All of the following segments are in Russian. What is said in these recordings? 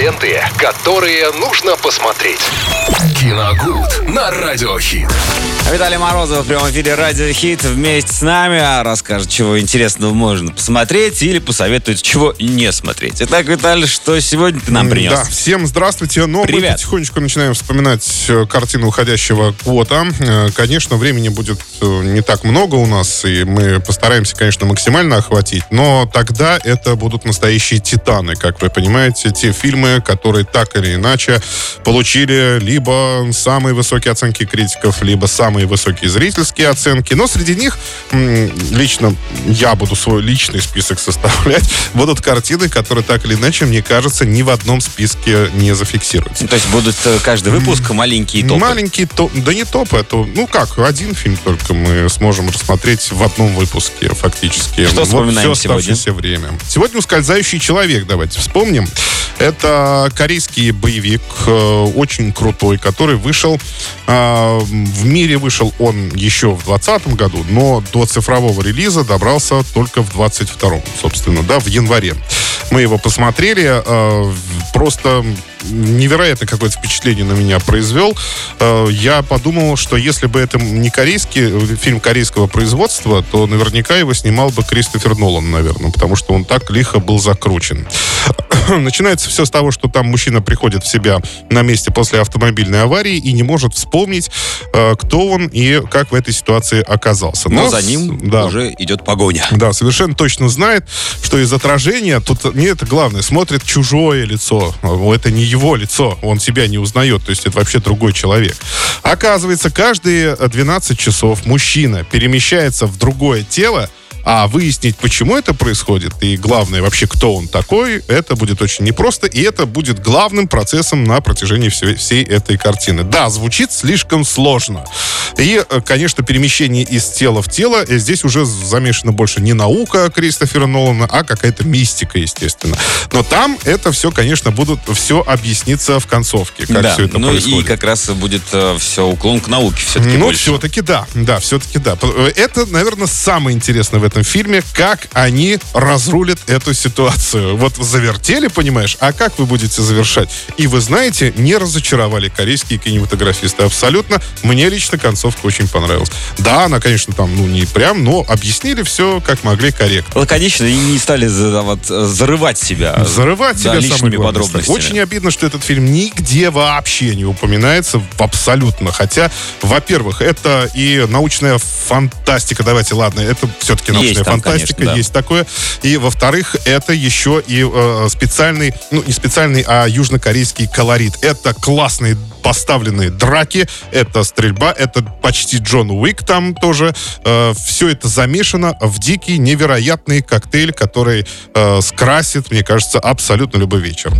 Ленты, которые нужно посмотреть. Киногуд на Радиохит. Виталий Морозов в прямом эфире Радио Хит вместе с нами а расскажет, чего интересного можно посмотреть или посоветует, чего не смотреть. Итак, Виталий, что сегодня ты нам принес? Да, всем здравствуйте. Но Привет. мы потихонечку начинаем вспоминать э, картину уходящего года. Э, Конечно, времени будет э, не так много у нас, и мы постараемся, конечно, максимально охватить, но тогда это будут настоящие титаны, как вы понимаете, те фильмы, которые так или иначе получили либо самые высокие оценки критиков, либо самые высокие зрительские оценки, но среди них лично я буду свой личный список составлять, будут картины, которые так или иначе, мне кажется, ни в одном списке не зафиксируются. Ну, То есть будут э, каждый выпуск маленькие топы. Маленький топ, да не топ, это, ну как, один фильм только мы сможем рассмотреть в одном выпуске фактически. Что вспоминаем все оставшееся время. Сегодня «Ускользающий человек», давайте вспомним. Это корейский боевик, э, очень крутой, который вышел, э, в мире вышел он еще в 2020 году, но до цифрового релиза добрался только в 22 собственно, да, в январе. Мы его посмотрели, э, просто невероятно какое-то впечатление на меня произвел. Э, Я подумал, что если бы это не корейский, э, фильм корейского производства, то наверняка его снимал бы Кристофер Нолан, наверное, потому что он так лихо был закручен. Начинается все с того, что там мужчина приходит в себя на месте после автомобильной аварии и не может вспомнить, э, кто он и как в этой ситуации оказался. Но с- за ним да, уже идет погоня. да, совершенно точно знает, что из отражения, тут не это главное, смотрит чужое лицо. Это не его лицо, он себя не узнает, то есть это вообще другой человек. Оказывается, каждые 12 часов мужчина перемещается в другое тело, а выяснить, почему это происходит, и главное, вообще, кто он такой, это будет очень непросто, и это будет главным процессом на протяжении всей, всей этой картины. Да, звучит слишком сложно. И, э, конечно, перемещение из тела в тело, э, здесь уже замешана больше не наука Кристофера Нолана, а какая-то мистика, естественно. Но там это все, конечно, будут все объясниться в концовке, как да, все это ну происходит. и как раз будет все уклон к науке все-таки Ну, больше. все-таки да, да, все-таки да. П- Это, наверное, самое интересное в этом фильме, как они разрулят эту ситуацию. Вот завертели, понимаешь, а как вы будете завершать? И вы знаете, не разочаровали корейские кинематографисты абсолютно. Мне лично концовка очень понравилась. Да, она, конечно, там, ну, не прям, но объяснили все, как могли корректно. Лаконично и не стали вот, зарывать себя. Взрывать да, себя лишними самое главное. подробностями. Очень обидно, что этот фильм нигде вообще не упоминается абсолютно. Хотя, во-первых, это и научная фантастика. Давайте, ладно, это все-таки научная Есть там, фантастика, конечно, да. есть такое. И, во-вторых, это еще и э, специальный, ну, не специальный, а южнокорейский колорит. Это классные поставленные драки, это стрельба, это почти Джон Уик там тоже. все это замешано в дикий, невероятный коктейль, который э, скрасит, мне кажется, абсолютно любой вечер.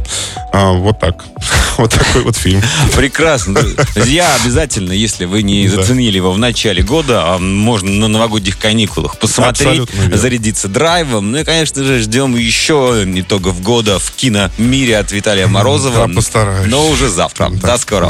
А, вот так. Вот такой вот фильм. Прекрасно. Друзья, обязательно, если вы не заценили его в начале года, а можно на новогодних каникулах посмотреть, зарядиться драйвом. Ну и, конечно же, ждем еще итогов года в киномире от Виталия Морозова. Да, постараюсь. Но уже завтра. До скорого.